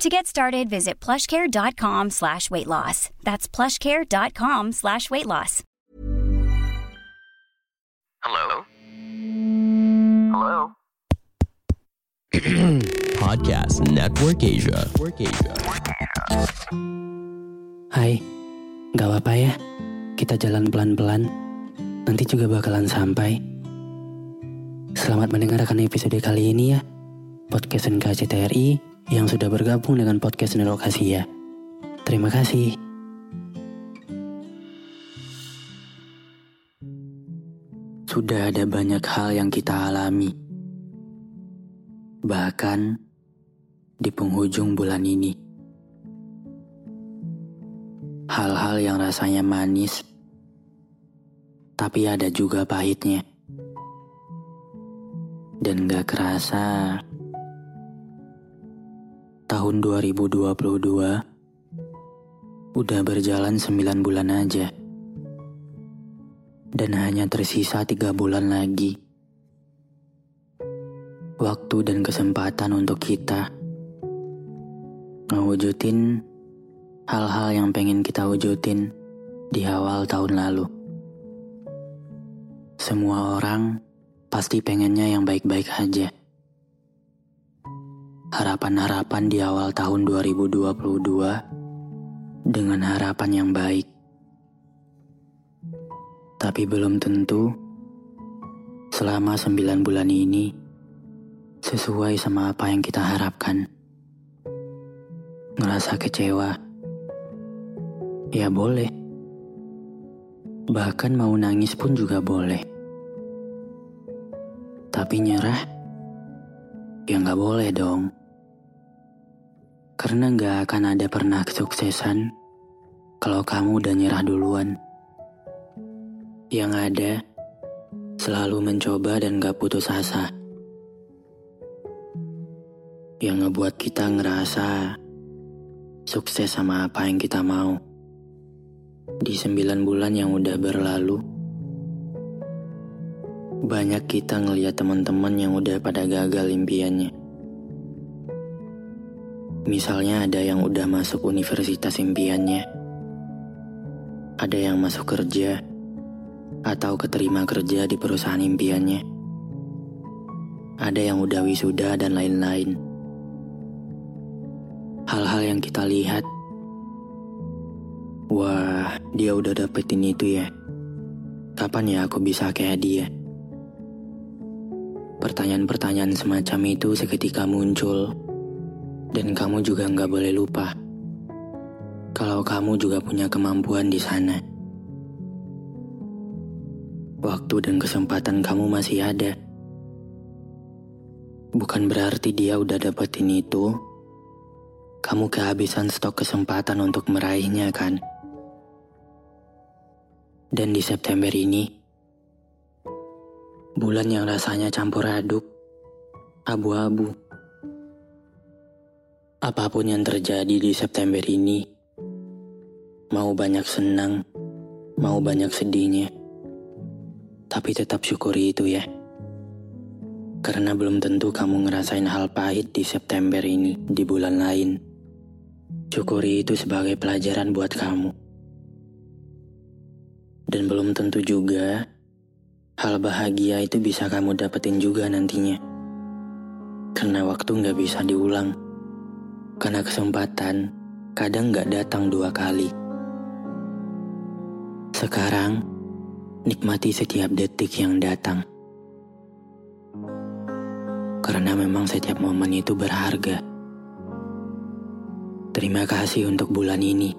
To get started, visit plushcare.com slash weight loss. That's plushcare.com slash weight loss. Hello? Hello? Podcast Network Asia. Network Asia. Hai, gak apa-apa ya. Kita jalan pelan-pelan. Nanti juga bakalan sampai. Selamat mendengarkan episode kali ini ya. Podcast NKCTRI yang sudah bergabung dengan podcast Nelokasi ya. Terima kasih. Sudah ada banyak hal yang kita alami. Bahkan di penghujung bulan ini. Hal-hal yang rasanya manis, tapi ada juga pahitnya. Dan gak kerasa, tahun 2022 udah berjalan 9 bulan aja. Dan hanya tersisa 3 bulan lagi. Waktu dan kesempatan untuk kita ngewujudin hal-hal yang pengen kita wujudin di awal tahun lalu. Semua orang pasti pengennya yang baik-baik aja. Harapan-harapan di awal tahun 2022 dengan harapan yang baik. Tapi belum tentu selama 9 bulan ini sesuai sama apa yang kita harapkan. Ngerasa kecewa. Ya boleh. Bahkan mau nangis pun juga boleh. Tapi nyerah? Ya nggak boleh dong. Karena nggak akan ada pernah kesuksesan kalau kamu udah nyerah duluan. Yang ada, selalu mencoba dan gak putus asa. Yang ngebuat kita ngerasa sukses sama apa yang kita mau. Di sembilan bulan yang udah berlalu, banyak kita ngeliat teman-teman yang udah pada gagal impiannya. Misalnya ada yang udah masuk universitas impiannya, ada yang masuk kerja, atau keterima kerja di perusahaan impiannya. Ada yang udah wisuda dan lain-lain. Hal-hal yang kita lihat, wah dia udah dapetin itu ya. Kapan ya aku bisa kayak dia? Pertanyaan-pertanyaan semacam itu seketika muncul, dan kamu juga nggak boleh lupa kalau kamu juga punya kemampuan di sana. Waktu dan kesempatan kamu masih ada. Bukan berarti dia udah dapetin itu, kamu kehabisan stok kesempatan untuk meraihnya kan? Dan di September ini, bulan yang rasanya campur aduk, abu-abu. Apa pun yang terjadi di September ini, mau banyak senang, mau banyak sedihnya, tapi tetap syukuri itu ya. Karena belum tentu kamu ngerasain hal pahit di September ini di bulan lain. Syukuri itu sebagai pelajaran buat kamu. Dan belum tentu juga hal bahagia itu bisa kamu dapetin juga nantinya. Karena waktu nggak bisa diulang. Karena kesempatan kadang nggak datang dua kali. Sekarang, nikmati setiap detik yang datang. Karena memang setiap momen itu berharga. Terima kasih untuk bulan ini.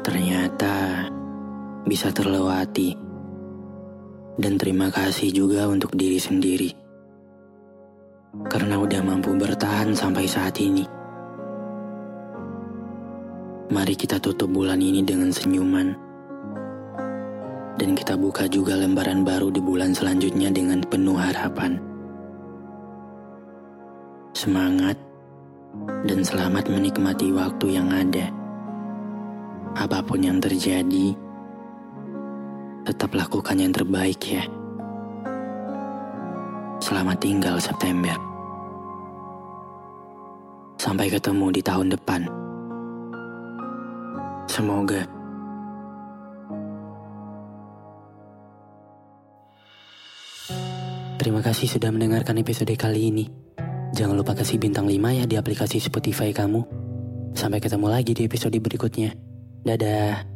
Ternyata bisa terlewati. Dan terima kasih juga untuk diri sendiri. Karena udah mampu bertahan sampai saat ini. Mari kita tutup bulan ini dengan senyuman. Dan kita buka juga lembaran baru di bulan selanjutnya dengan penuh harapan. Semangat dan selamat menikmati waktu yang ada. Apa pun yang terjadi, tetap lakukan yang terbaik ya. Selamat tinggal September. Sampai ketemu di tahun depan. Semoga. Terima kasih sudah mendengarkan episode kali ini. Jangan lupa kasih bintang 5 ya di aplikasi Spotify kamu. Sampai ketemu lagi di episode berikutnya. Dadah.